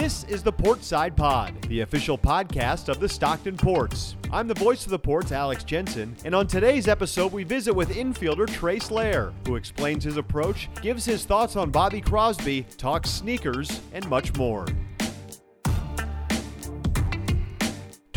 This is the Portside Pod, the official podcast of the Stockton Ports. I'm the voice of the Ports, Alex Jensen, and on today's episode, we visit with infielder Trace Loehr, who explains his approach, gives his thoughts on Bobby Crosby, talks sneakers, and much more.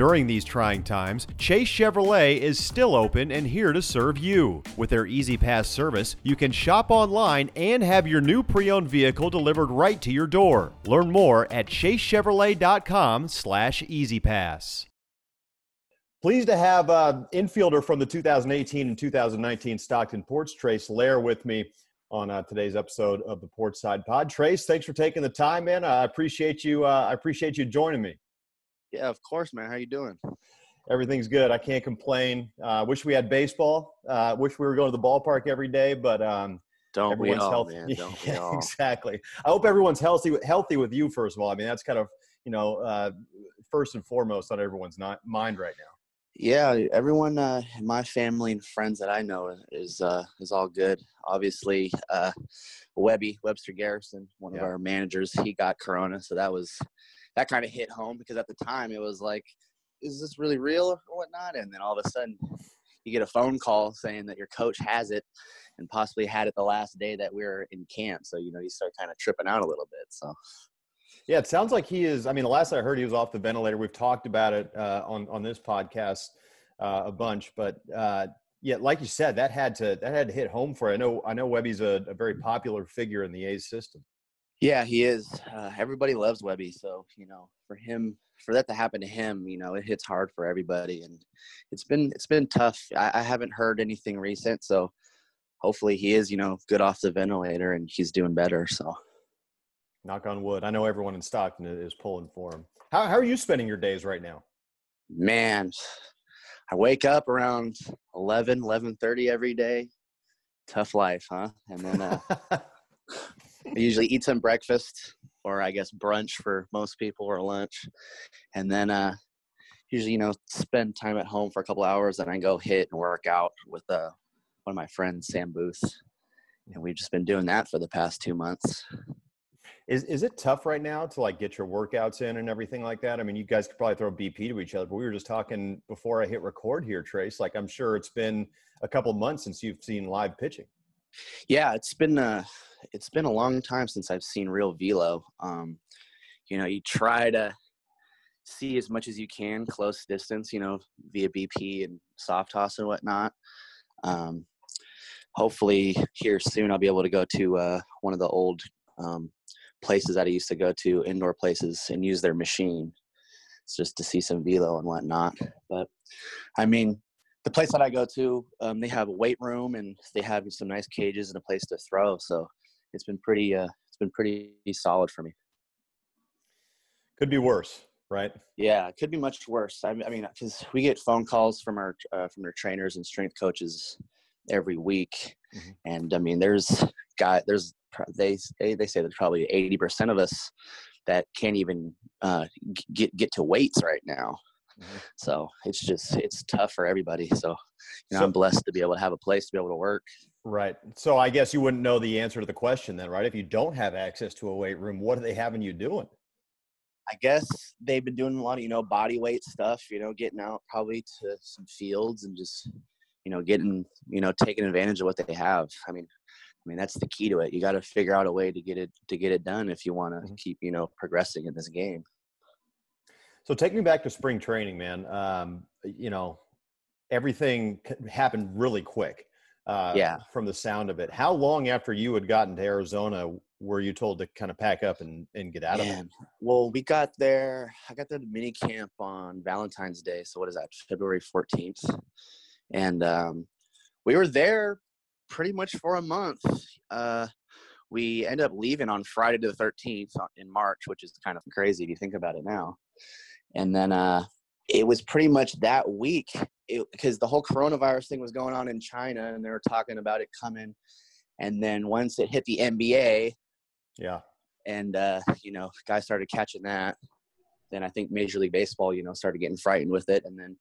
During these trying times, Chase Chevrolet is still open and here to serve you. With their Easy Pass service, you can shop online and have your new pre-owned vehicle delivered right to your door. Learn more at chasechevrolet.com/easypass. Pleased to have uh, infielder from the 2018 and 2019 Stockton Ports, Trace Loehr, with me on uh, today's episode of the Portside Pod. Trace, thanks for taking the time, man. I appreciate you. Uh, I appreciate you joining me. Yeah, of course, man. How you doing? Everything's good. I can't complain. Uh, wish we had baseball. Uh, wish we were going to the ballpark every day, but um, don't everyone's we all, healthy. man? Don't we all? exactly. I hope everyone's healthy. Healthy with you, first of all. I mean, that's kind of you know uh, first and foremost on everyone's not mind right now. Yeah, everyone uh, my family and friends that I know is uh, is all good. Obviously, uh, Webby Webster Garrison, one Yeah. of our managers, he got corona, so that was that kind of hit home because at the time it was like, is this really real or whatnot? And then all of a sudden, you get a phone call saying that your coach has it and possibly had it the last day that we were in camp. So you know, you start kind of tripping out a little bit. So Yeah, it sounds like he is. I mean, the last I heard, he was off the ventilator. We've talked about it uh, on on this podcast uh, a bunch, but uh, yeah, like you said, that had to that had to hit home for. You. I know I know Webby's a, a very popular figure in the A's system. Yeah, he is. Uh, everybody loves Webby, so you know, for him, for that to happen to him, you know, it hits hard for everybody, and it's been it's been tough. I, I haven't heard anything recent, so hopefully he is, you know, good off the ventilator and he's doing better. So Knock on wood. I know everyone in Stockton is pulling for him. How how are you spending your days right now? man, I wake up around 11, 11.30 every day. Tough life, huh? And then uh, I usually eat some breakfast or I guess brunch for most people or lunch. And then uh usually, you know, spend time at home for a couple hours and I go hit and work out with uh one of my friends, Sam Booth. And we've just been doing that for the past two months. Is is it tough right now to like get your workouts in and everything like that? I mean, you guys could probably throw BP to each other, but we were just talking before I hit record here, Trace. Like I'm sure it's been a couple months since you've seen live pitching. Yeah, it's been uh it's been a long time since I've seen real velo. Um, you know, you try to see as much as you can close distance, you know, via BP and soft toss and whatnot. Um, hopefully here soon I'll be able to go to uh, one of the old um, places that I used to go to, indoor places, and use their machine. Just to see some velo and whatnot. But I mean, the place that I go to, um, they have a weight room and they have some nice cages and a place to throw. So it's been pretty, uh, it's been pretty solid for me. Could be worse, right? Yeah, it could be much worse. I mean, I mean, because we get phone calls from our uh, from their trainers and strength coaches every week, Mhm. and I mean, there's guy, there's they they they say there's probably eighty percent of us that can't even uh, get get to weights right now. So it's just it's tough for everybody. So you know, So- I'm blessed to be able to have a place to be able to work. Right. So I guess you wouldn't know the answer to the question then, right? If you don't have access to a weight room, what are they having you doing? I guess they've been doing a lot of you know body weight stuff. You know, getting out probably to some fields and just you know getting you know taking advantage of what they have. I mean, I mean that's the key to it. You got to figure out a way to get it to get it done if you want to Mhm. keep you know progressing in this game. So take me back to spring training, man. Um, you know, everything happened really quick. Uh, Yeah. From the sound of it, how long after you had gotten to Arizona were you told to kind of pack up and, and get out of it? Well, we got there. I got there to mini camp on Valentine's Day. So what is that? February fourteenth, and um, we were there pretty much for a month. Uh, we ended up leaving on Friday the thirteenth in March, which is kind of crazy if you think about it now. And then uh, it was pretty much that week because the whole coronavirus thing was going on in China, and they were talking about it coming. And then once it hit the NBA, Yeah. and uh, you know, guys started catching that. Then I think Major League Baseball, you know, started getting frightened with it, and then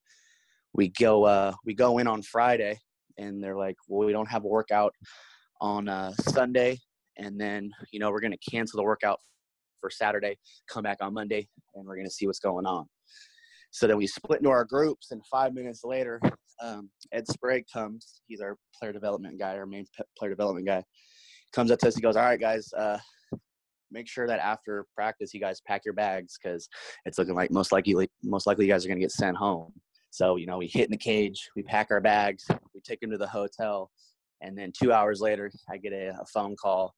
we go uh, we go in on Friday, and they're like, "Well, we don't have a workout on uh, Sunday, and then you know we're gonna cancel the workout for Saturday, come back on Monday, and we're gonna see what's going on. So then we split into our groups, and five minutes later, um, Ed Sprague comes. He's our player development guy, our main player development guy. Comes up to us. He goes, "All right, guys, uh, make sure that after practice, you guys pack your bags because it's looking like most likely most likely you guys are gonna get sent home." So you know, we hit in the cage, we pack our bags, we take them to the hotel, and then two hours later, I get a, a phone call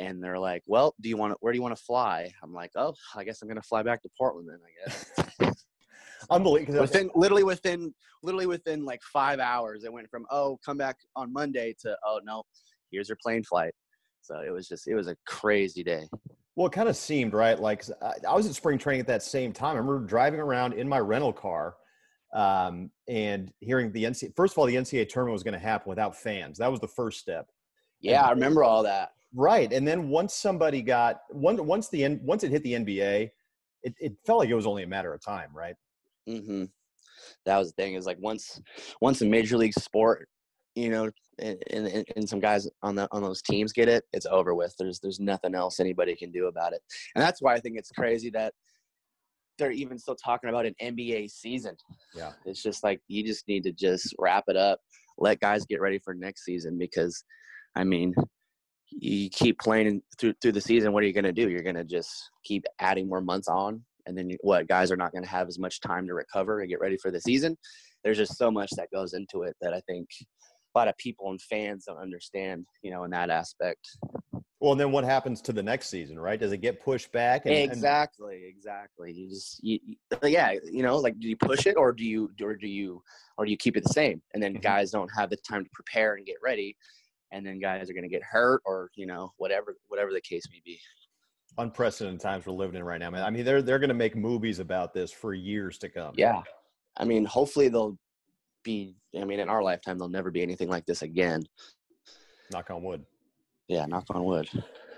and they're like, "Well, do you want to? Where do you want to fly?" I'm like, "Oh, I guess I'm gonna fly back to Portland then. I guess." Unbelievable. Within literally within literally within like five hours, it went from oh come back on Monday to oh no, here's your plane flight. So it was just it was a crazy day. Well, it kind of seemed right. Like I was at spring training at that same time. I remember driving around in my rental car um, and hearing the NCAA. First of all, the NCAA tournament was going to happen without fans. That was the first step. Yeah, and, I remember all that. Right, and then once somebody got once once the once it hit the NBA, it, it felt like it was only a matter of time, right? Mm-hmm. That was the thing. Is like once once a major league sport, you know, and, and, and some guys on the on those teams get it, it's over with. There's there's nothing else anybody can do about it, and that's why I think it's crazy that they're even still talking about an NBA season. Yeah, it's just like you just need to just wrap it up, let guys get ready for next season because, I mean, you keep playing through through the season. What are you going to do? You're going to just keep adding more months on, and then what guys are not going to have as much time to recover and get ready for the season there's just so much that goes into it that i think a lot of people and fans don't understand you know in that aspect well and then what happens to the next season right does it get pushed back and, exactly and... exactly you just you, yeah you know like do you push it or do you or do you or do you keep it the same and then mm-hmm. guys don't have the time to prepare and get ready and then guys are going to get hurt or you know whatever whatever the case may be unprecedented times we're living in right now. Man. I mean, they're they're going to make movies about this for years to come. Yeah, I mean, hopefully they'll be. I mean, in our lifetime, there'll never be anything like this again. Knock on wood. Yeah, knock on wood.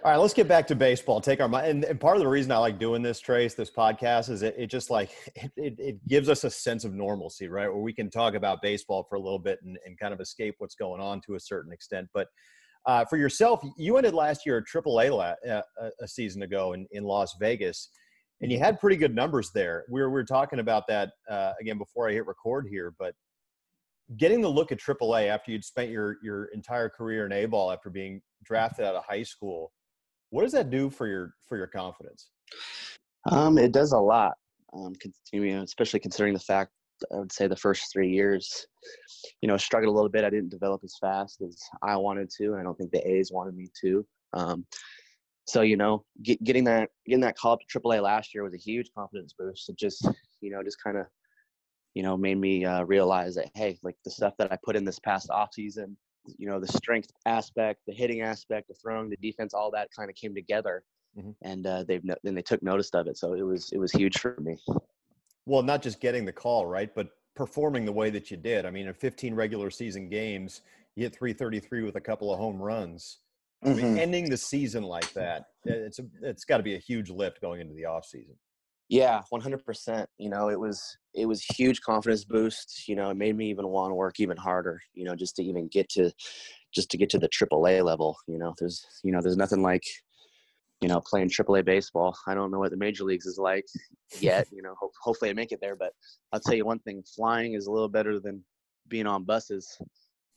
All right, let's get back to baseball. Take our and, and part of the reason I like doing this, Trace, this podcast, is it, it just like it, it, it, gives us a sense of normalcy, right? Where we can talk about baseball for a little bit and, and kind of escape what's going on to a certain extent. But uh, for yourself, you ended last year at AAA la- uh, a season ago in, in Las Vegas, and you had pretty good numbers there. We were, we were talking about that uh, again before I hit record here, but getting the look at AAA after you'd spent your, your entire career in A ball after being drafted out of high school, what does that do for your for your confidence? Um, it does a lot. Um, especially considering the fact I would say the first three years, you know, struggled a little bit. I didn't develop as fast as I wanted to, and I don't think the A's wanted me to. Um, so you know, get, getting that getting that call up to AAA last year was a huge confidence boost. It just you know just kind of you know made me uh, realize that hey, like the stuff that I put in this past off season, you know, the strength aspect, the hitting aspect, the throwing, the defense, all that kind of came together, mm-hmm. and uh, they've then they took notice of it. So it was it was huge for me well, not just getting the call, right, but performing the way that you did. I mean, in 15 regular season games, you hit 333 with a couple of home runs. I mean, mm-hmm. ending the season like that, it's a, it's got to be a huge lift going into the off season. Yeah, 100%. You know, it was it was huge confidence boost. You know, it made me even want to work even harder. You know, just to even get to just to get to the AAA level. You know, there's you know there's nothing like you know, playing AAA baseball. I don't know what the major leagues is like yet. You know, ho- hopefully I make it there. But I'll tell you one thing: flying is a little better than being on buses.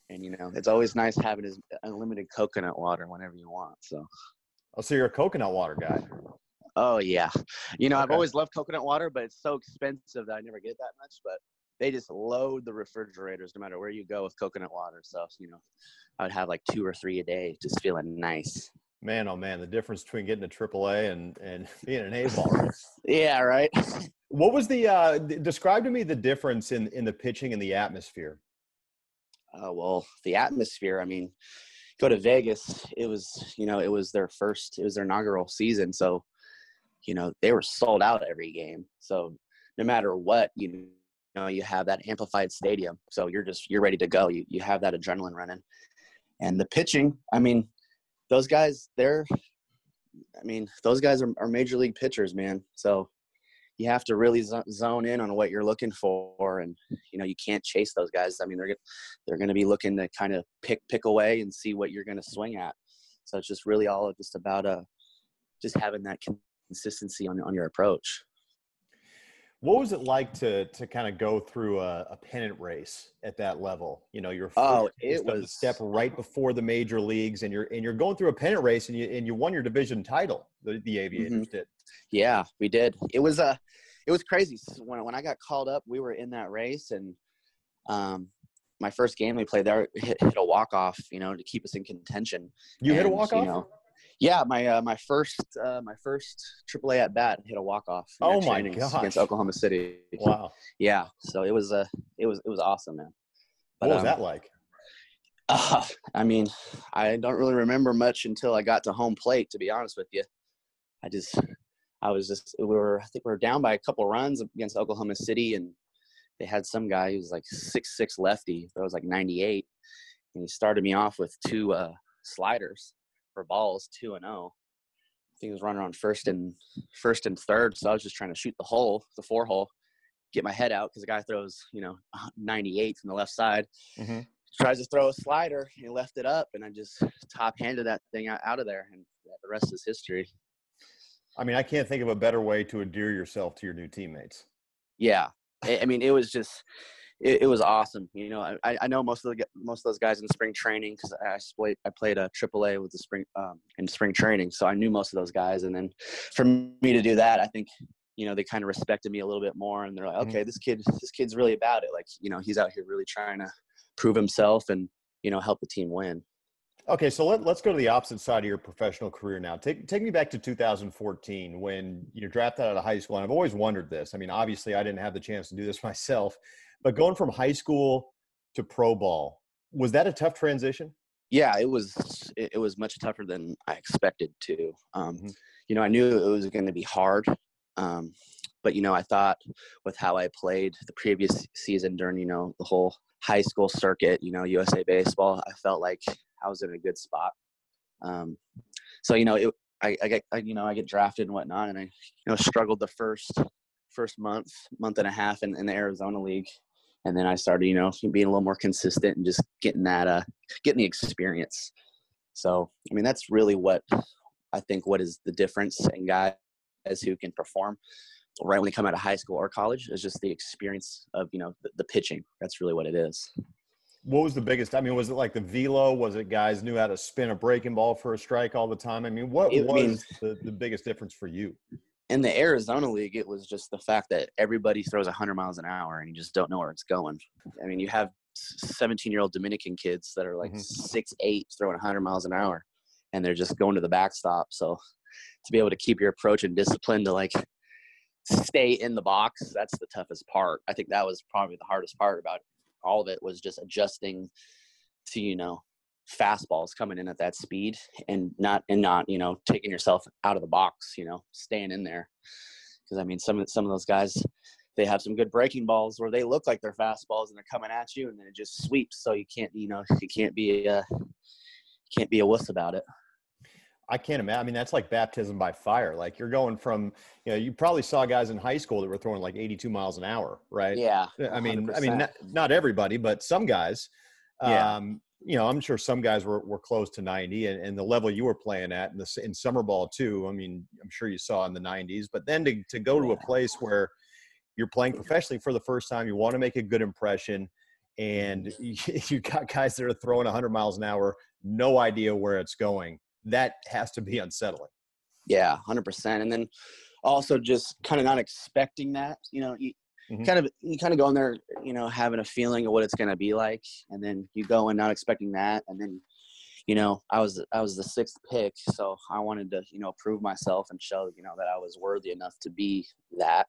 And you know, it's always nice having unlimited coconut water whenever you want. So. Oh, so you're a coconut water guy. Oh yeah, you know okay. I've always loved coconut water, but it's so expensive that I never get that much. But they just load the refrigerators no matter where you go with coconut water. So you know, I would have like two or three a day, just feeling nice man, oh man, the difference between getting a AAA and and being an A ball. yeah, right. What was the uh, describe to me the difference in in the pitching and the atmosphere? Uh, well, the atmosphere. I mean, go to Vegas. It was you know it was their first. It was their inaugural season, so you know they were sold out every game. So no matter what, you know you have that amplified stadium. So you're just you're ready to go. You you have that adrenaline running. And the pitching, I mean, those guys, they're, I mean, those guys are, are major league pitchers, man. So you have to really zone in on what you're looking for, and you know you can't chase those guys. I mean, they're they're going to be looking to kind of pick pick away and see what you're going to swing at. So it's just really all just about uh just having that consistency on on your approach. What was it like to to kind of go through a, a pennant race at that level? You know, you're oh, it was a step right before the major leagues, and you're and you're going through a pennant race, and you and you won your division title. The, the Aviators mm-hmm. did. Yeah, we did. It was a, uh, it was crazy. When when I got called up, we were in that race, and um, my first game we played there hit, hit a walk off, you know, to keep us in contention. You and, hit a walk off. You know, yeah, my uh, my first uh, my first AAA at bat hit a walk off. Oh my god! Against Oklahoma City. Wow. yeah, so it was uh, it was it was awesome, man. But, what was um, that like? Uh, I mean, I don't really remember much until I got to home plate. To be honest with you, I just I was just we were I think we were down by a couple runs against Oklahoma City, and they had some guy who was like six six lefty that was like 98, and he started me off with two uh, sliders for balls, two and zero. Oh. I think he was running on first and first and third, so I was just trying to shoot the hole, the four hole, get my head out because the guy throws, you know, 98 from the left side. Mm-hmm. Tries to throw a slider, he left it up, and I just top handed that thing out, out of there, and the rest is history. I mean, I can't think of a better way to endear yourself to your new teammates. Yeah, I mean, it was just it, it, was awesome. You know, I, I know most of the most of those guys in spring training because I played I played a AAA with the spring um, in spring training, so I knew most of those guys. And then for me to do that, I think you know they kind of respected me a little bit more, and they're like, mm-hmm. okay, this kid this kid's really about it. Like you know, he's out here really trying to prove himself and you know help the team win. Okay, so let, let's go to the opposite side of your professional career now. Take take me back to 2014 when you're drafted out of high school. And I've always wondered this. I mean, obviously, I didn't have the chance to do this myself, but going from high school to pro ball, was that a tough transition? Yeah, it was. It, was much tougher than I expected to. Um, mm-hmm. You know, I knew it was going to be hard, um, but you know, I thought with how I played the previous season during you know the whole high school circuit, you know, USA baseball, I felt like I was in a good spot. Um, so you know, it, I, I get I, you know I get drafted and whatnot, and I you know struggled the first first month month and a half in, in the Arizona League, and then I started, you know, being a little more consistent and just getting that, uh, getting the experience. So, I mean, that's really what I think what is the difference in guys who can perform right when they come out of high school or college is just the experience of, you know, the, the pitching. That's really what it is. What was the biggest? I mean, was it like the velo? Was it guys knew how to spin a breaking ball for a strike all the time? I mean, what it, was I mean, the, the biggest difference for you? In the Arizona League, it was just the fact that everybody throws 100 miles an hour and you just don't know where it's going. I mean, you have 17 year old Dominican kids that are like mm-hmm. six eight throwing 100 miles an hour, and they're just going to the backstop. So to be able to keep your approach and discipline to like stay in the box, that's the toughest part. I think that was probably the hardest part about all of it was just adjusting to you know fastballs coming in at that speed and not and not you know taking yourself out of the box you know staying in there because i mean some of some of those guys they have some good breaking balls where they look like they're fastballs and they're coming at you and then it just sweeps so you can't you know you can't be a can't be a wuss about it I can't imagine. I mean, that's like baptism by fire. Like you're going from, you know, you probably saw guys in high school that were throwing like 82 miles an hour, right? Yeah. I mean, 100%. I mean, not, not, everybody, but some guys. Yeah. Um, you know, I'm sure some guys were, were close to 90 and, and the level you were playing at in the, in summer ball too. I mean, I'm sure you saw in the nineties, but then to, to go to a place where you're playing mm-hmm. professionally for the first time, you want to make a good impression and mm-hmm. you, you got guys that are throwing 100 miles an hour, no idea where it's going. That has to be unsettling. Yeah, 100%. And then also just kind of not expecting that, you know, you, mm-hmm. kind of you kind of go in there, you know, having a feeling of what it's going to be like, and then you go in not expecting that, and then you know i was i was the sixth pick so i wanted to you know prove myself and show you know that i was worthy enough to be that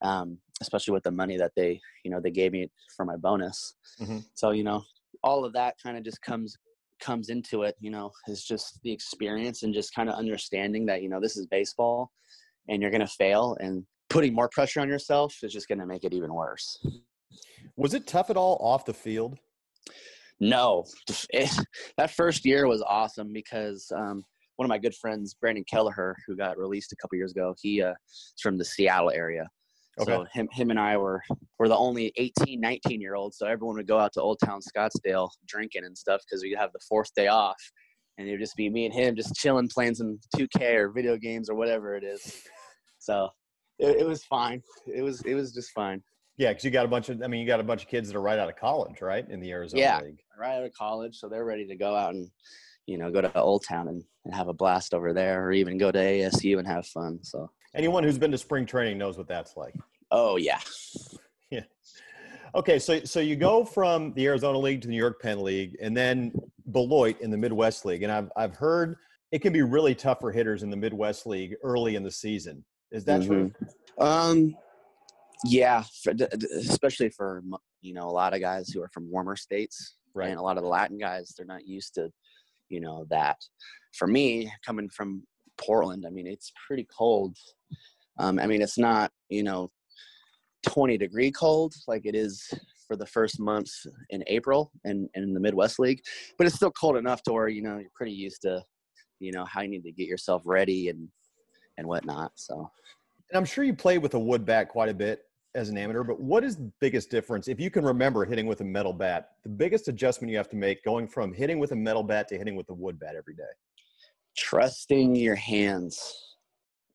um, especially with the money that they you know they gave me for my bonus mm-hmm. so you know all of that kind of just comes comes into it you know is just the experience and just kind of understanding that you know this is baseball and you're going to fail and putting more pressure on yourself is just going to make it even worse. Was it tough at all off the field? No, it, that first year was awesome because um, one of my good friends, Brandon Kelleher, who got released a couple years ago, he uh, is from the Seattle area. Okay. So him, him and I were were the only 18, 19 year olds. So everyone would go out to Old Town Scottsdale drinking and stuff because we'd have the fourth day off, and it would just be me and him just chilling, playing some 2K or video games or whatever it is. So it, it was fine. It was it was just fine. Yeah, because you got a bunch of I mean you got a bunch of kids that are right out of college, right, in the Arizona Yeah. League. Right out of college, so they're ready to go out and you know go to Old Town and, and have a blast over there, or even go to ASU and have fun. So Anyone who's been to spring training knows what that's like. oh yeah, Yeah. Okay, so so you go from the Arizona League to the New York Penn League, and then Beloit in the Midwest League. And I've I've heard it can be really tough for hitters in the Midwest League early in the season. Is that true? Um, yeah, for, especially for you know a lot of guys who are from warmer states, Right. And a lot of the Latin guys, they're not used to, you know, that. For me, coming from Portland, I mean, it's pretty cold. Um, I mean, it's not you know, 20 degree cold like it is for the first months in April and, and in the Midwest League, but it's still cold enough to where you know you're pretty used to, you know, how you need to get yourself ready and and whatnot. So. And I'm sure you played with a wood bat quite a bit as an amateur, but what is the biggest difference if you can remember hitting with a metal bat? The biggest adjustment you have to make going from hitting with a metal bat to hitting with a wood bat every day. trusting your hands.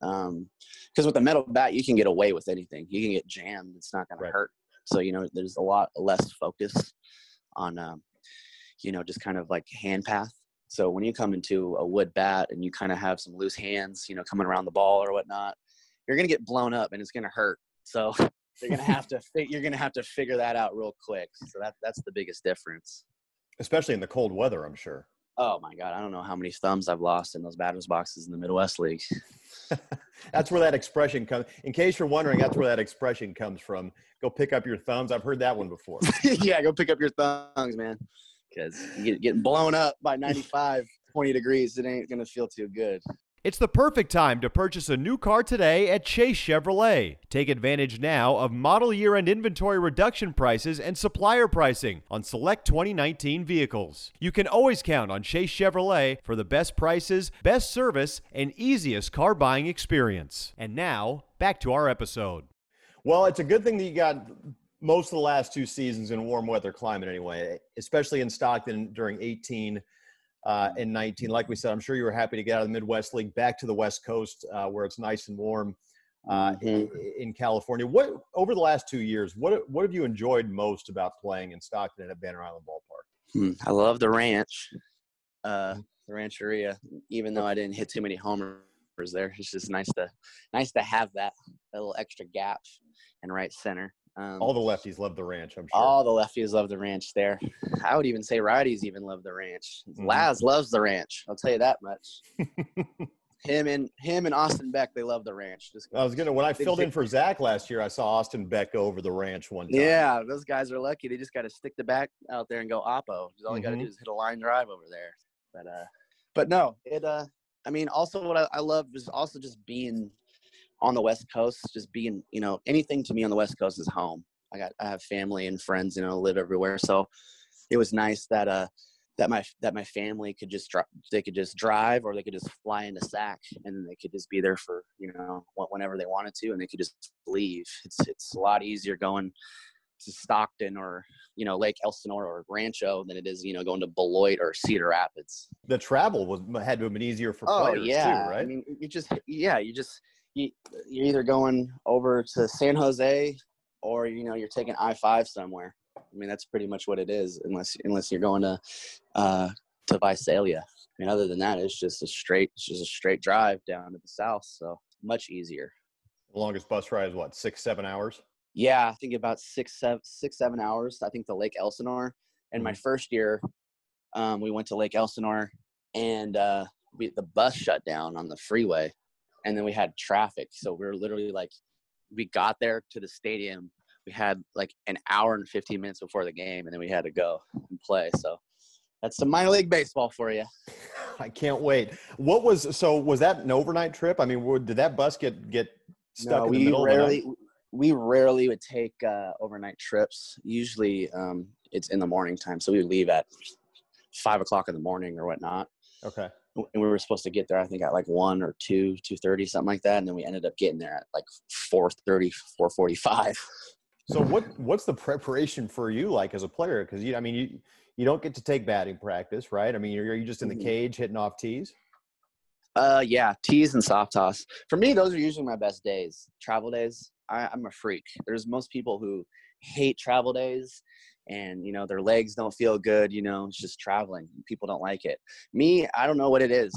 Um, because with a metal bat, you can get away with anything. You can get jammed; it's not going Right. to hurt. So you know, there's a lot less focus on, um, you know, just kind of like hand path. So when you come into a wood bat and you kind of have some loose hands, you know, coming around the ball or whatnot, you're going to get blown up and it's going to hurt. So you're going to have to fi- you're going to have to figure that out real quick. So that that's the biggest difference. Especially in the cold weather, I'm sure. Oh my god, I don't know how many thumbs I've lost in those batters boxes in the Midwest League. That's where that expression comes. In case you're wondering, that's where that expression comes from. Go pick up your thumbs. I've heard that one before. yeah, go pick up your thumbs, man. Because you get, getting blown up by 95, 20 degrees, it ain't going to feel too good. It's the perfect time to purchase a new car today at Chase Chevrolet. Take advantage now of model year end inventory reduction prices and supplier pricing on select 2019 vehicles. You can always count on Chase Chevrolet for the best prices, best service, and easiest car buying experience. And now, back to our episode. Well, it's a good thing that you got most of the last two seasons in a warm weather climate anyway, especially in Stockton during 18 uh, and 19. Like we said, I'm sure you were happy to get out of the Midwest League back to the West Coast uh, where it's nice and warm uh, Mhm. i- in California. What over the last two years, what what have you enjoyed most about playing in Stockton at Banner Island Ballpark? Hmm, I love the ranch, uh, the rancheria. Even though I didn't hit too many homers there, it's just nice to nice to have that, that little extra gap in right center. Um, All the lefties love the ranch, I'm sure. All the lefties love the ranch there. I would even say righties even love the ranch. Mhm. Laz loves the ranch. I'll tell you that much. him and him and Austin Beck, they love the ranch. Just I was gonna when I filled in for Zach last year, I saw Austin Beck go over the ranch one time. yeah, those guys are lucky. They just got to stick the back out there and go oppo. Just All you got to Mhm. do is hit a line drive over there. But uh, but no, it uh, I mean, also what I, I love is also just being on the West Coast. Just being, you know, anything to me on the West Coast is home. I got I have family and friends, you know, live everywhere. So it was nice that uh that my that my family could just dri- they could just drive or they could just fly into Sac and they could just be there for you know whenever they wanted to and they could just leave. It's it's a lot easier going to Stockton or you know Lake Elsinore or Rancho than it is you know going to Beloit or Cedar Rapids. The travel was had to have been easier for Oh players yeah, too, right? I mean you just yeah you just you, you're either going over to San Jose or you know you're taking I five somewhere. I mean that's pretty much what it is unless unless you're going to uh, to Visalia. I mean other than that it's just a straight it's just a straight drive down to the south. So much easier. the longest bus ride is what six, seven hours. Yeah, I think about six, seven, six, seven hours. I think to Lake Elsinore. And my first year, um, we went to Lake Elsinore, and uh, we, the bus shut down on the freeway, and then we had traffic. So we were literally like, we got there to the stadium. We had like an hour and fifteen minutes before the game, and then we had to go and play. So that's some minor league baseball for you. I can't wait. What was so? Was that an overnight trip? I mean, did that bus get get stuck no, in the we rarely we rarely would take uh, overnight trips. Usually, um, it's in the morning time, so we would leave at five o'clock in the morning or whatnot. Okay. And we were supposed to get there, I think, at like one or two, two thirty, something like that. And then we ended up getting there at like 4.30, 4.45. So what what's the preparation for you like as a player? Because you, I mean, you you don't get to take batting practice, right? I mean, you're, you're just in the Mhm. cage hitting off tees. Uh, yeah, tees and soft toss. For me, those are usually my best days. Travel days. I, I'm a freak. There's most people who hate travel days and you know their legs don't feel good you know it's just traveling people don't like it. Me i don't know what it is.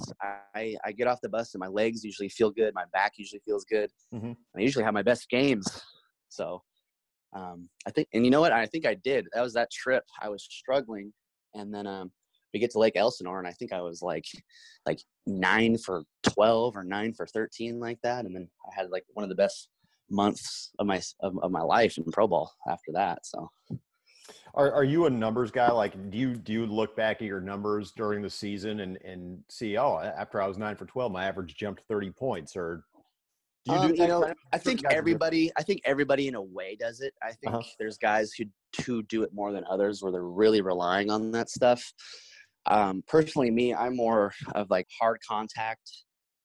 I i get off the bus and my legs usually feel good my back usually feels good. Mm-hmm. i usually have my best games so um i think and you know what? I think i did. That was that trip. I was struggling and then um we get to lake elsinore and i think i was like like nine for 12 or nine for 13 like that and then i had like one of the best months of my of, of my life in pro ball after that so are, are you a numbers guy? Like, do you do you look back at your numbers during the season and and see, oh, after I was nine for twelve, my average jumped thirty points, or do you um, do You know, I think everybody, I think everybody in a way does it. I think uh-huh. there's guys who who do it more than others, where they're really relying on that stuff. Um, personally, me, I'm more of like hard contact,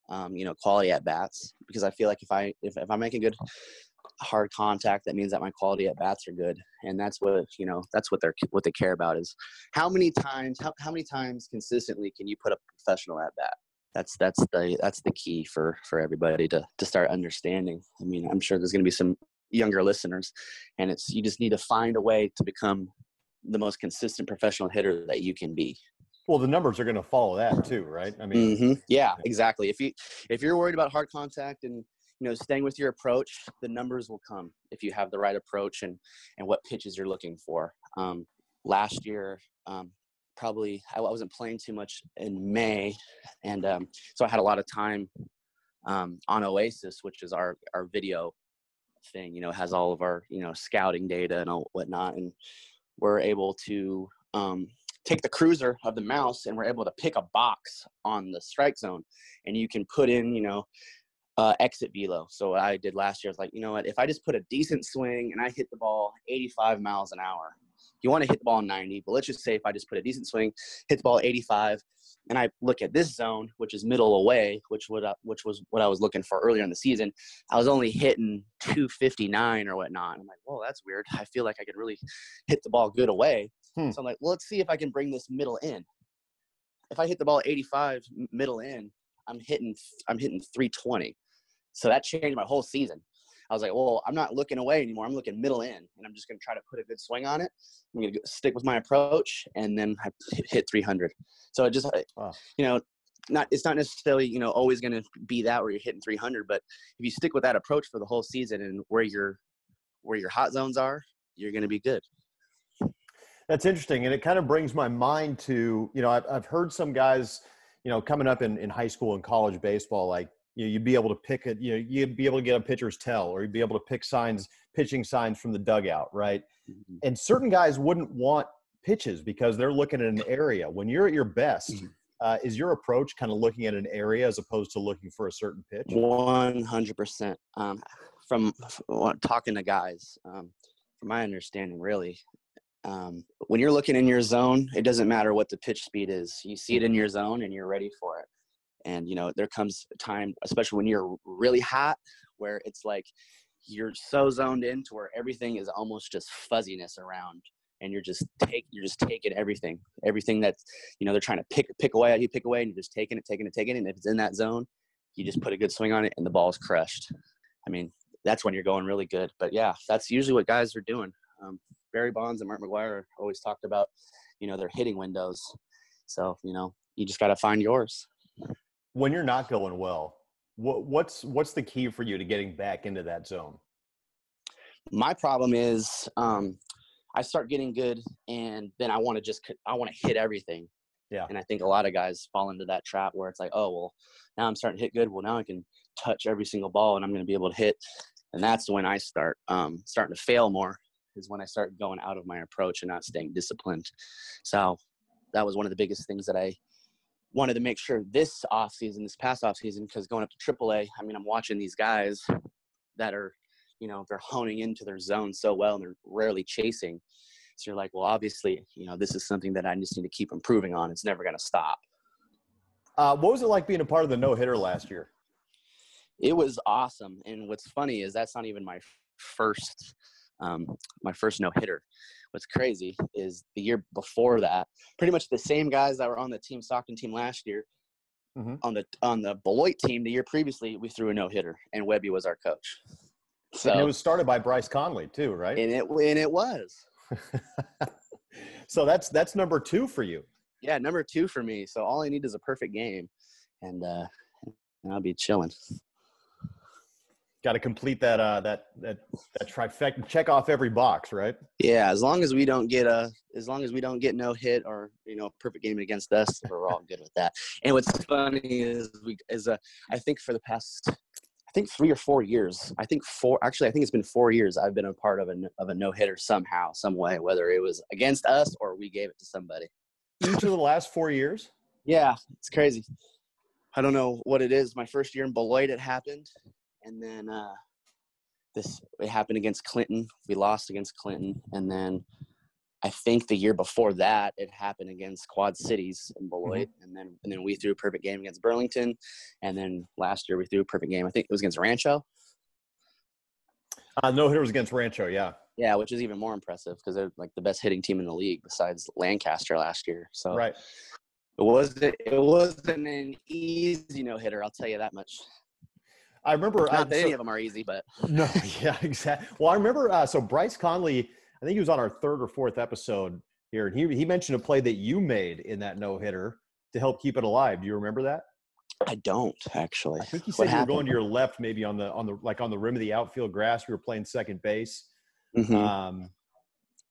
um, you know, quality at bats because I feel like if I if, if I make a good hard contact that means that my quality at bats are good and that's what you know that's what they're what they care about is how many times how, how many times consistently can you put a professional at bat? That's that's the that's the key for for everybody to to start understanding. I mean i'm sure there's going to be some younger listeners and it's you just need to find a way to become the most consistent professional hitter that you can be. Well the numbers are going to follow that too right? I mean mm-hmm. yeah. exactly. If you if you're worried about hard contact and you know staying with your approach the numbers will come if you have the right approach and and what pitches you're looking for um, last year um, probably I wasn't playing too much in May, and um, so I had a lot of time um, on Oasis, which is our our video thing. You know, has all of our you know scouting data and all whatnot, and we're able to um, take the cruiser of the mouse, and we're able to pick a box on the strike zone, and you can put in you know uh, exit velo. So what I did last year was like, you know what? If I just put a decent swing and I hit the ball 85 miles an hour, you want to hit the ball 90, but let's just say if I just put a decent swing, hit the ball 85, and I look at this zone, which is middle away, which would uh, which was what I was looking for earlier in the season. I was only hitting 259 or whatnot. I'm like, whoa, that's weird. I feel like I could really hit the ball good away. Hmm. So I'm like, well, let's see if I can bring this middle in. If I hit the ball 85 middle in, I'm hitting I'm hitting 320. So that changed my whole season. I was like, well, I'm not looking away anymore. I'm looking middle in, and I'm just going to try to put a good swing on it. I'm going to stick with my approach, and then I hit 300. So it just, wow. you know, not it's not necessarily you know always going to be that where you're hitting 300, but if you stick with that approach for the whole season and where your where your hot zones are, you're going to be good. That's interesting, and it kind of brings my mind to you know I've I've heard some guys you know coming up in in high school and college baseball like you know, you'd be able to pick it, you know, you'd be able to get a pitcher's tell or you'd be able to pick signs, pitching signs from the dugout, right? Mm-hmm. And certain guys wouldn't want pitches because they're looking at an area. When you're at your best, mm-hmm. uh, is your approach kind of looking at an area as opposed to looking for a certain pitch? 100%. Um, from, from talking to guys, um, from my understanding, really, um, when you're looking in your zone, it doesn't matter what the pitch speed is. You see it in your zone and you're ready for it and you know there comes a time especially when you're really hot where it's like you're so zoned in to where everything is almost just fuzziness around and you're just take you're just taking everything everything that's you know they're trying to pick pick away at you pick away and you're just taking it taking it taking it and if it's in that zone you just put a good swing on it and the ball's crushed. I mean that's when you're going really good but yeah that's usually what guys are doing. Um, barry bonds and mark mcgwire always talked about you know their hitting windows. So you know you just got to find yours when you're not going well, what, what's what's the key for you to getting back into that zone? My problem is um, I start getting good, and then I want to just I want to hit everything. Yeah. And I think a lot of guys fall into that trap where it's like, oh well, now I'm starting to hit good. Well, now I can touch every single ball, and I'm going to be able to hit. And that's when I start um, starting to fail more. Is when I start going out of my approach and not staying disciplined. So that was one of the biggest things that I wanted to make sure this off season, this past off season, because going up to AAA, I mean, I'm watching these guys that are, you know, they're honing into their zone so well and they're rarely chasing. So you're like, well, obviously, you know, this is something that I just need to keep improving on. It's never going to stop. Uh, what was it like being a part of the no hitter last year? It was awesome. And what's funny is that's not even my first, um, my first no hitter what's crazy is the year before that, pretty much the same guys that were on the team Stockton team last year mm-hmm. on the on the Beloit team the year previously, we threw a no hitter, and Webby was our coach. So and it was started by Bryce Conley too, right? And it and it was. so that's that's number two for you. Yeah, number two for me. So all I need is a perfect game, and uh, I'll be chilling got to complete that uh that that that trifecta check off every box right? Yeah as long as we don't get a as long as we don't get no hit or you know perfect game against us we're all good with that. And what's funny is we is uh, i think for the past i think three or four years i think four actually i think it's been four years i've been a part of a of a no hitter somehow some way whether it was against us or we gave it to somebody. Each of the last four years? Yeah it's crazy. I don't know what it is. My first year in beloit it happened and then uh, this it happened against Clinton. We lost against Clinton, and then I think the year before that it happened against Quad Cities in Beloit, mm-hmm. and then and then we threw a perfect game against Burlington, and then last year we threw a perfect game. I think it was against Rancho. Uh, no hitter was against Rancho, yeah. Yeah, which is even more impressive because they're like the best hitting team in the league besides Lancaster last year. So right. It wasn't it wasn't an easy no hitter, I'll tell you that much. I remember. Not that so, any of them are easy, but no, yeah, exactly. Well, I remember. Uh, so Bryce Conley, I think he was on our third or fourth episode here, and he he mentioned a play that you made in that no hitter to help keep it alive. Do you remember that? I don't actually. I think he said you were going to your left, maybe on the on the like on the rim of the outfield grass. We were playing second base. Mm-hmm. Um,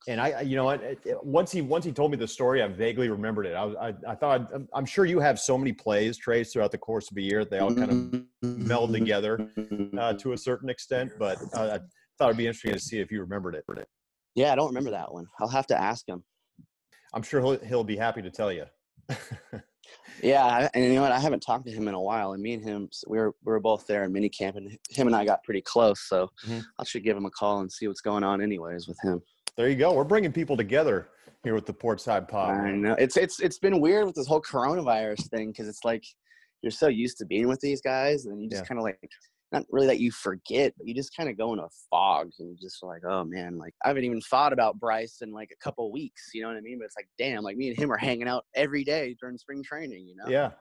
and I, you know, once he once he told me the story, I vaguely remembered it. I was, I, I thought, I'm, I'm, sure you have so many plays, Trace, throughout the course of a year. They all kind of meld together uh, to a certain extent. But uh, I thought it'd be interesting to see if you remembered it. Yeah, I don't remember that one. I'll have to ask him. I'm sure he'll he'll be happy to tell you. yeah, and you know what? I haven't talked to him in a while, and me and him, we were we were both there in minicamp, and him and I got pretty close. So mm-hmm. I should give him a call and see what's going on, anyways, with him. There you go. We're bringing people together here with the Portside Pod. I know it's it's it's been weird with this whole coronavirus thing because it's like you're so used to being with these guys, and you just yeah. kind of like not really that you forget, but you just kind of go in a fog and you just like, oh man, like I haven't even thought about Bryce in like a couple weeks. You know what I mean? But it's like, damn, like me and him are hanging out every day during spring training. You know? Yeah.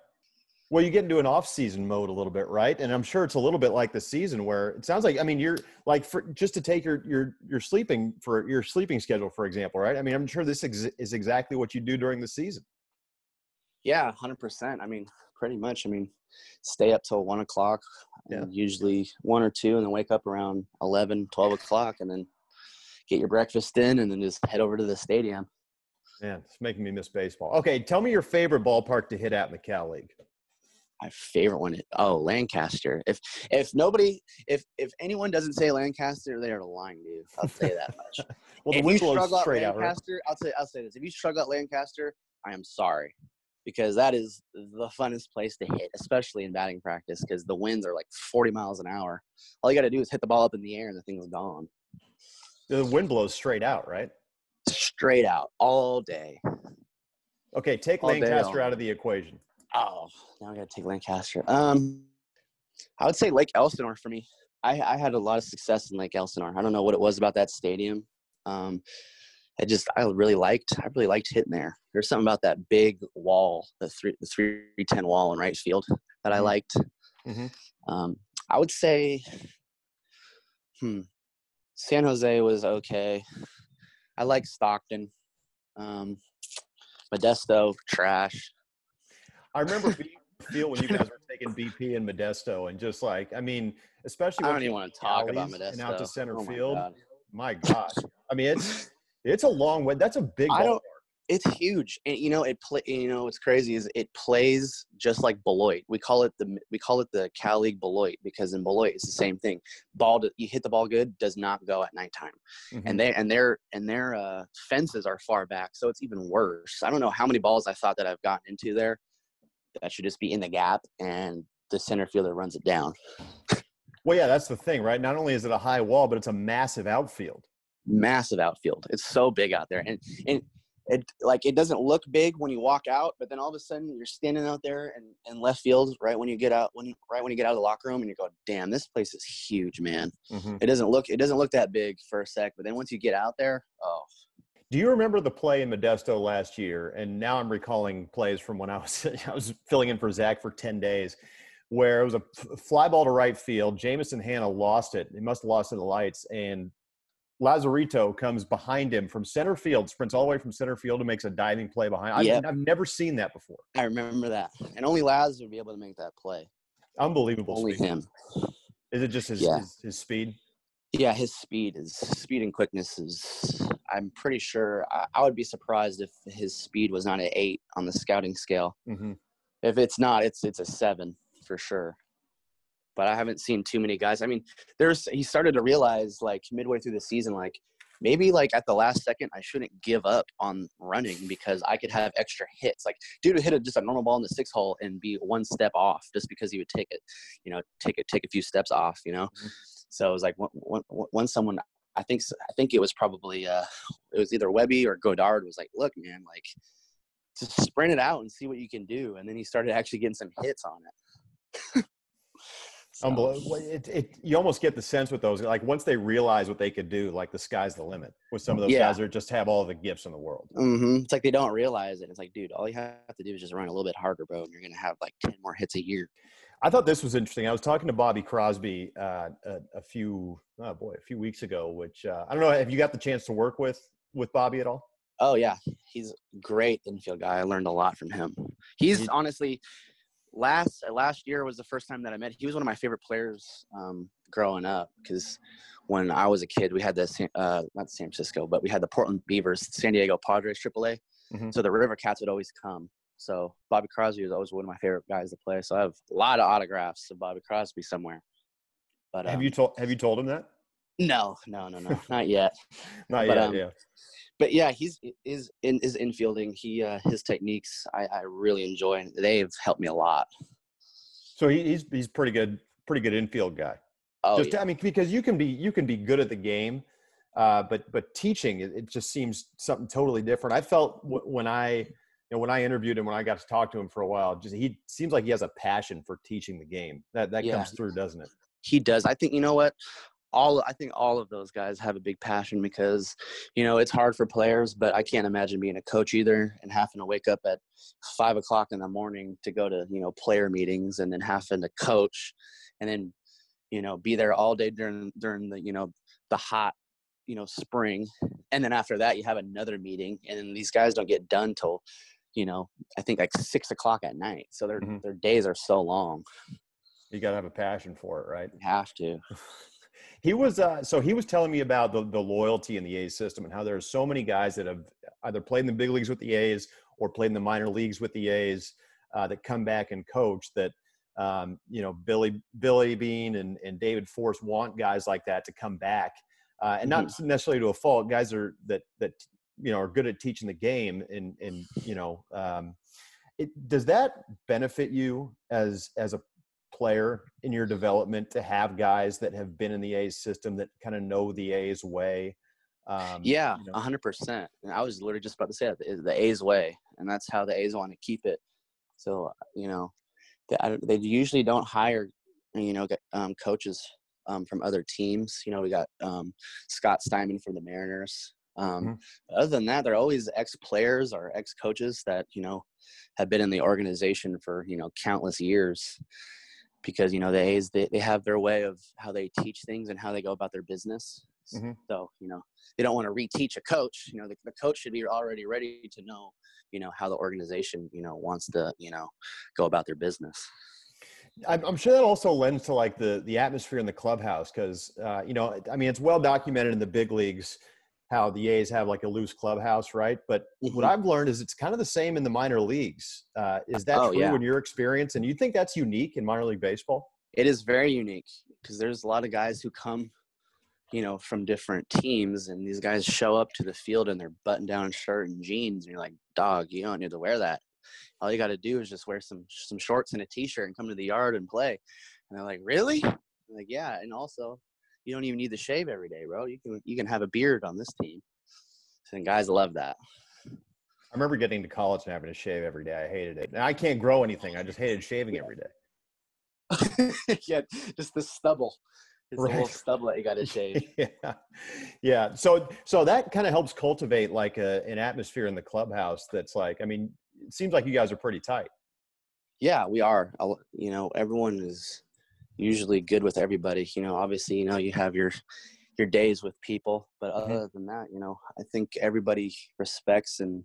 Well, you get into an off-season mode a little bit, right? And I'm sure it's a little bit like the season where it sounds like I mean you're like for just to take your your your sleeping for your sleeping schedule, for example, right? I mean, I'm sure this ex- is exactly what you do during the season. Yeah, hundred percent. I mean, pretty much. I mean, stay up till one o'clock, uh, yeah. usually one or two, and then wake up around 11, 12 o'clock, and then get your breakfast in, and then just head over to the stadium. Man, it's making me miss baseball. Okay, tell me your favorite ballpark to hit at in the Cal League my favorite one oh lancaster. If if nobody if if anyone doesn't say lancaster they're lying to you. I'll say that much. Well if you struggle at lancaster out, right? i'll say i'll say this. If you struggle at lancaster i am sorry. Because that is the funnest place to hit especially in batting practice because the winds are like 40 miles an hour. All you got to do is hit the ball up in the air and the thing's gone. The wind blows straight out right? Straight out all day. Okay take all lancaster out of the equation Oh, now I got to take Lancaster. Um, I would say Lake Elsinore for me. I, I had a lot of success in Lake Elsinore. I don't know what it was about that stadium. Um, I just I really liked I really liked hitting there. There's something about that big wall, the three the three ten wall in right field that I mm-hmm. liked. Mm-hmm. Um, I would say, hmm, San Jose was okay. I like Stockton. Um, Modesto trash. I remember being feel when you guys were taking BP and Modesto, and just like I mean, especially I don't even want to talk about Modesto and out to center oh field. My, my gosh, I mean it's it's a long way. That's a big. I don't. It's huge, and you know it play. You know what's crazy is it plays just like Beloit. We call it the we call it the Cal League Beloit because in Beloit it's the same thing. Ball you hit the ball good does not go at nighttime, mm-hmm. and they and their and their uh, fences are far back, so it's even worse. I don't know how many balls I thought that I've gotten into there that should just be in the gap and the center fielder runs it down. Well, yeah, that's the thing, right? Not only is it a high wall, but it's a massive outfield. Massive outfield. It's so big out there, and and it like it doesn't look big when you walk out, but then all of a sudden you're standing out there and in, in left field right when you get out when right when you get out of the locker room and you go, damn, this place is huge, man. Mm-hmm. It doesn't look it doesn't look that big for a sec, but then once you get out there, oh. Do you remember the play in Modesto last year? And now I'm recalling plays from when I was I was filling in for Zach for ten days, where it was a fly ball to right field. Jameson Hannah lost it. He must have lost it in the lights, and Lazarito comes behind him from center field, sprints all the way from center field and makes a diving play behind. I've, yep. I've never seen that before. I remember that, and only Laz would be able to make that play. Unbelievable. Only speed. him. Is it just his, yeah. his, his speed? Yeah, his speed is speed and quickness is. I'm pretty sure. I, I would be surprised if his speed was not an eight on the scouting scale. Mm-hmm. If it's not, it's it's a seven for sure. But I haven't seen too many guys. I mean, there's he started to realize like midway through the season, like maybe like at the last second I shouldn't give up on running because I could have extra hits. Like dude would hit a, just a normal ball in the six hole and be one step off just because he would take it, you know, take it take a few steps off, you know. Mm-hmm. So it was like when, when, someone I think I think it was probably uh, it was either Webby or Godard was like, look, man, like just sprint it out and see what you can do. And then he started actually getting some hits on it. so. Unbelievable. It, it, you almost get the sense with those, like once they realize what they could do, like the sky's the limit with some of those yeah. guys that just have all the gifts in the world. Mm-hmm. It's like they don't realize it. It's like, dude, all you have to do is just run a little bit harder, bro, and you're going to have like 10 more hits a year. I thought this was interesting. I was talking to Bobby Crosby uh, a, a, few, oh boy, a few weeks ago. Which uh, I don't know. Have you got the chance to work with with Bobby at all? Oh yeah, he's great infield guy. I learned a lot from him. He's honestly last last year was the first time that I met. He was one of my favorite players um, growing up because when I was a kid, we had the uh, not San Francisco, but we had the Portland Beavers, San Diego Padres AAA. Mm-hmm. So the River Cats would always come. So Bobby Crosby was always one of my favorite guys to play. So I have a lot of autographs of Bobby Crosby somewhere. But have um, you told have you told him that? No, no, no, no, not yet. not but, yet. Um, yeah. But yeah, he's is in is infielding. He uh, his techniques I, I really enjoy, and they've helped me a lot. So he, he's he's pretty good, pretty good infield guy. Oh, just yeah. I mean, because you can be you can be good at the game, uh, but but teaching it, it, just seems something totally different. I felt w- when I know, when I interviewed him, when I got to talk to him for a while, just he seems like he has a passion for teaching the game. That that yeah. comes through, doesn't it? He does. I think you know what. All I think all of those guys have a big passion because, you know, it's hard for players, but I can't imagine being a coach either and having to wake up at five o'clock in the morning to go to you know player meetings and then having to coach, and then, you know, be there all day during during the you know the hot you know spring and then after that you have another meeting and these guys don't get done till you know, I think like six o'clock at night. So their mm-hmm. their days are so long. You got to have a passion for it, right? You have to. he was uh, so he was telling me about the the loyalty in the A's system and how there are so many guys that have either played in the big leagues with the A's or played in the minor leagues with the A's uh, that come back and coach that. Um, you know, Billy Billy Beane and, and David Forst want guys like that to come back, uh, and not mm-hmm. necessarily to a fault. Guys are that that you know are good at teaching the game and and you know um, it, does that benefit you as as a player in your development to have guys that have been in the A's system that kind of know the A's way? Um, yeah, a hundred percent. I was literally just about to say that the, A's way, and that's how the A's want to keep it. So you know, they, they usually don't hire you know um, coaches um, from other teams. You know, we got um, Scott Steinman from the Mariners. Um, mm-hmm. Other than that, they're always ex players or ex coaches that you know have been in the organization for you know countless years. Because you know the A's they, they have their way of how they teach things and how they go about their business. Mm-hmm. So you know they don't want to reteach a coach. You know the, the coach should be already ready to know you know how the organization you know wants to you know go about their business. I'm sure that also lends to like the the atmosphere in the clubhouse because uh, you know I mean it's well documented in the big leagues how the A's have like a loose clubhouse, right? But mm-hmm. what I've learned is it's kind of the same in the minor leagues. Uh, is that oh, true yeah. in your experience? And you think that's unique in minor league baseball? It is very unique because there's a lot of guys who come, you know, from different teams, and these guys show up to the field in their button-down shirt and jeans, and you're like, dog, you don't need to wear that. All you got to do is just wear some some shorts and a t-shirt and come to the yard and play. And they're like, really? I'm like, yeah. And also, you don't even need to shave every day, bro. You can you can have a beard on this team. And guys love that. I remember getting to college and having to shave every day. I hated it. And I can't grow anything. I just hated shaving every day. yeah, just the stubble. It's right. a little stublet you got to shave. yeah, yeah. So so that kind of helps cultivate like a, an atmosphere in the clubhouse. That's like, I mean, it seems like you guys are pretty tight. Yeah, we are. You know, everyone is usually good with everybody. You know, obviously, you know, you have your your days with people, but mm-hmm. other than that, you know, I think everybody respects and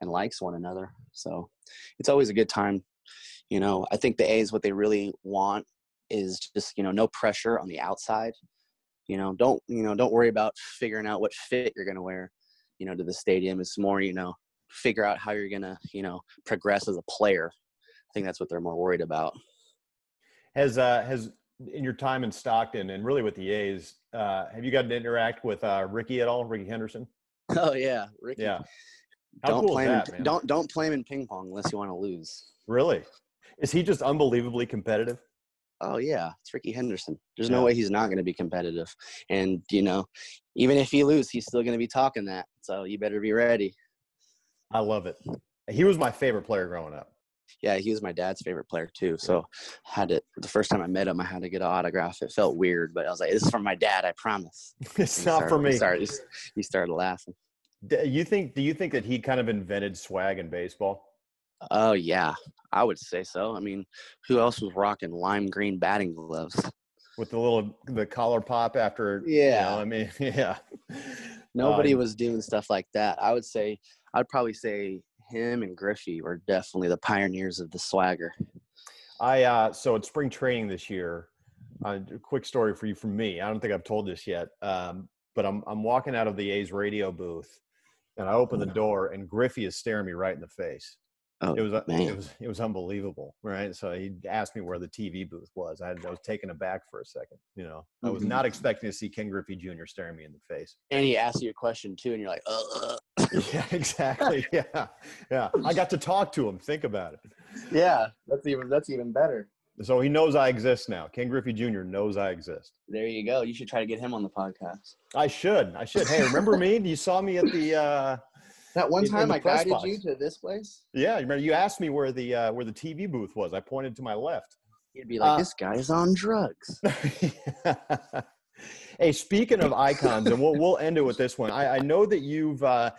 and likes one another. So it's always a good time. You know, I think the A's what they really want is just you know no pressure on the outside. You know, don't you know don't worry about figuring out what fit you're gonna wear. You know, to the stadium. It's more you know figure out how you're gonna you know progress as a player. I think that's what they're more worried about. Has uh, has in your time in Stockton and really with the A's, uh, have you gotten to interact with uh, Rickey at all? Rickey Henderson? Oh yeah, Rickey. Yeah. How don't cool play him. Don't don't play him in ping pong unless you want to lose. Really? Is he just unbelievably competitive? Oh yeah, it's Rickey Henderson. There's yeah. no way he's not going to be competitive. And you know, even if he loses, he's still going to be talking that. So you better be ready. I love it. He was my favorite player growing up yeah, he was my dad's favorite player too. So had to the first time I met him, I had to get an autograph. It felt weird, but I was like, "This is from my dad, I promise." it's not started, for me. He started, he started laughing. Do you think? Do you think that he kind of invented swag in baseball? Oh yeah, I would say so. I mean, who else was rocking lime green batting gloves? With the little the collar pop after. Yeah, you know, I mean, yeah. Nobody um, was doing stuff like that. I would say I'd probably say him and Griffey were definitely the pioneers of the swagger. I uh, so at spring training this year, uh, a quick story for you from me. I don't think I've told this yet, um, but I'm I'm walking out of the A's radio booth, and I open the door, and Griffey is staring me right in the face. Oh, it was man. it was it was unbelievable, right? So he asked me where the TV booth was. I, I was taken aback for a second. You know, I was mm-hmm. not expecting to see Ken Griffey Jr. staring me in the face. And he asked you a question too, and you're like, uh. yeah, exactly. Yeah, yeah. I got to talk to him. Think about it. Yeah, that's even that's even better. So he knows I exist now. Ken Griffey Jr. knows I exist. There you go. You should try to get him on the podcast. I should. I should. Hey, remember me? You saw me at the. Uh, that one time I guided box. you to this place. Yeah, remember you asked me where the uh, where the TV booth was. I pointed to my left. You'd be like, uh, "This guy's on drugs." hey, speaking of icons, and we'll we'll end it with this one. I, I know that you've uh,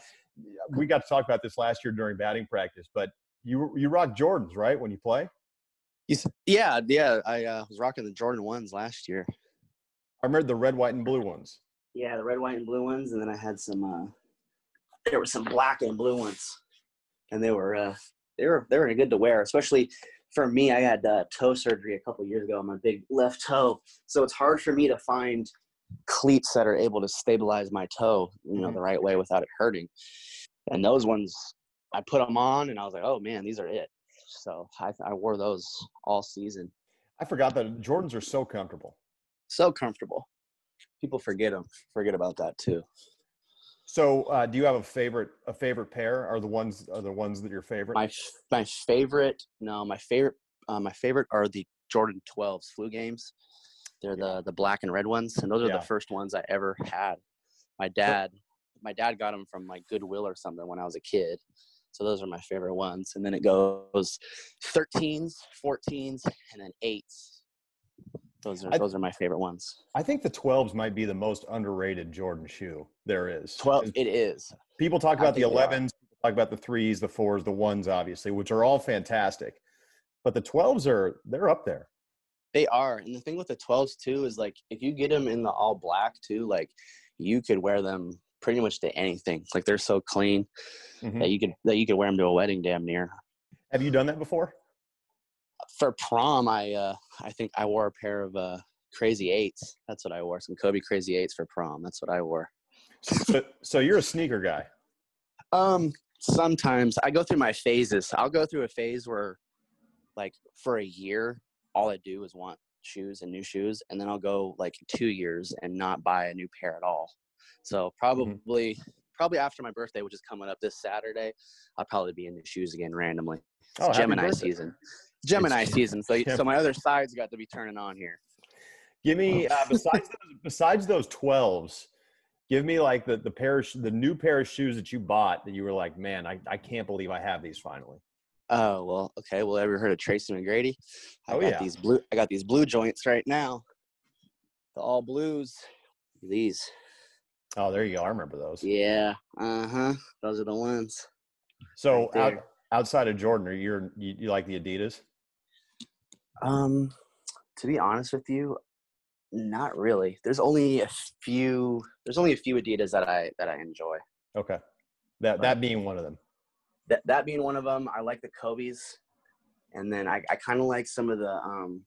we got to talk about this last year during batting practice, but you you rock Jordans right when you play. You, Yeah, yeah. I uh, was rocking the Jordan ones last year. I remember the red, white, and blue ones. Yeah, the red, white, and blue ones, and then I had some uh, there were some black and blue ones, and they were uh, they were they were good to wear, especially for me. I had uh, toe surgery a couple years ago on my big left toe, so it's hard for me to find cleats that are able to stabilize my toe, you know, mm-hmm. the right way without it hurting. And those ones, I put them on, and I was like, oh man, these are it. So I, I wore those all season. I forgot that Jordans are so comfortable. So comfortable. People forget them. Forget about that too. So, uh, do you have a favorite a favorite pair? Are the ones are the ones that your favorite? My my favorite no, my favorite uh, my favorite are the Jordan 12s flu games. They're the the black and red ones, and those are yeah. the first ones I ever had. My dad my dad got them from like Goodwill or something when I was a kid. So those are my favorite ones. And then it goes 13s, 14s, and then 8s. Those are I, those are my favorite ones. I think the 12s might be the most underrated Jordan shoe there is. 12 it is. People talk about the 11s, talk about the 3s, the 4s, the 1s obviously, which are all fantastic. But the 12s are they're up there. They are. And the thing with the 12s too is like if you get them in the all black too, like you could wear them pretty much to anything. Like they're so clean mm-hmm. that you could that you could wear them to a wedding damn near. Have you done that before? For prom, I uh, I think I wore a pair of uh, Crazy Eights. That's what I wore. Some Kobe Crazy Eights for prom. That's what I wore. so, so you're a sneaker guy. Um, sometimes I go through my phases. I'll go through a phase where, like, for a year, all I do is want shoes and new shoes, and then I'll go like two years and not buy a new pair at all. So mm-hmm. probably, mm-hmm. probably after my birthday, which is coming up this Saturday, I'll probably be in new shoes again randomly. It's oh, Gemini season. Gemini season. So, so my other side's got to be turning on here. Give me uh, besides those, besides those twelves. Give me like the the pair of, the new pair of shoes that you bought that you were like, man, I, I can't believe I have these finally. Oh well, okay. Well, ever heard of Tracy McGrady? I oh got yeah. These blue. I got these blue joints right now. The all blues. These. Oh, there you go. I remember those. Yeah. Uh huh. Those are the ones. So Right out, outside of Jordan, are you, you you like the Adidas? Um, to be honest with you, not really. There's only a few. There's only a few Adidas that I that I enjoy. Okay, that that being one of them. That that being one of them. I like the Kobe's, and then I I kind of like some of the um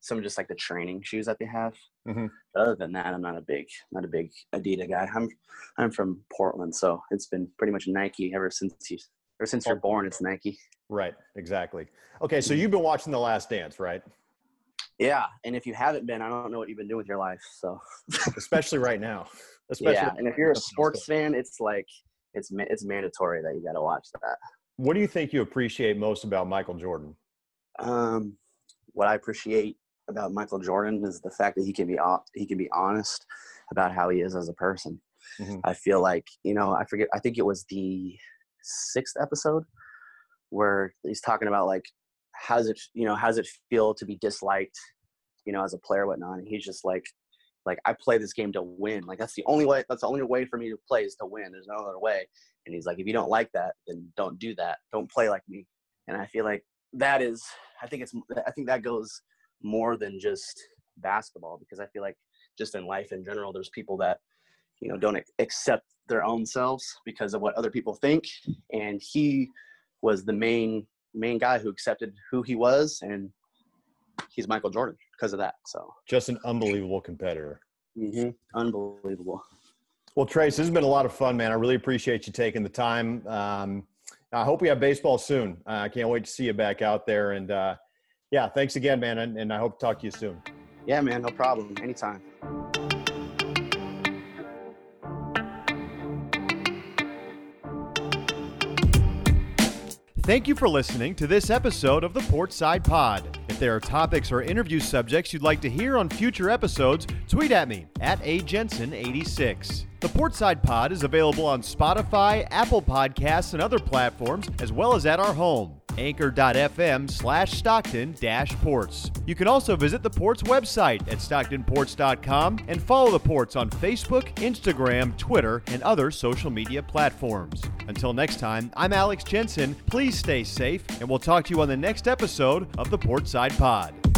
some of just like the training shoes that they have. Mhm. But other than that, I'm not a big not a big Adidas guy. I'm I'm from Portland, so it's been pretty much Nike ever since ever since you're born. It's Nike. Right. Exactly. Okay, so you've been watching The Last Dance, right? Yeah, and if you haven't been, I don't know what you've been doing with your life. So Especially right now. Especially. yeah, and if you're a sports fan, it's like it's it's mandatory that you got to watch that. What do you think you appreciate most about Michael Jordan? Um, what I appreciate about Michael Jordan is the fact that he can be he can be honest about how he is as a person. Mhm. I feel like you know I forget I think it was the sixth episode where he's talking about like how's it you know how's it feel to be disliked you know as a player whatnot? And he's just like like I play this game to win. Like that's the only way that's the only way for me to play is to win. There's no other way. And he's like if you don't like that then don't do that. Don't play like me. And I feel like that is I think it's I think that goes more than just basketball because I feel like just in life in general there's people that you know don't accept their own selves because of what other people think and he was the main main guy who accepted who he was and he's Michael Jordan because of that so Just an unbelievable competitor. unbelievable Well, Trace, this has been a lot of fun, man. I really appreciate you taking the time. Um, I hope we have baseball soon. Uh, I can't wait to see you back out there. And uh, yeah, thanks again, man. And, and I hope to talk to you soon. yeah man no problem anytime Thank you for listening to this episode of the Portside Pod. If there are topics or interview subjects you'd like to hear on future episodes, tweet at me at ajensen86. The Portside Pod is available on Spotify, Apple Podcasts, and other platforms, as well as at our home, anchor.fm slash Stockton dash ports. You can also visit the Ports website at stocktonports.com and follow the Ports on Facebook, Instagram, Twitter, and other social media platforms. Until next time, I'm Alex Jensen. Please stay safe, and we'll talk to you on the next episode of the Portside Pod.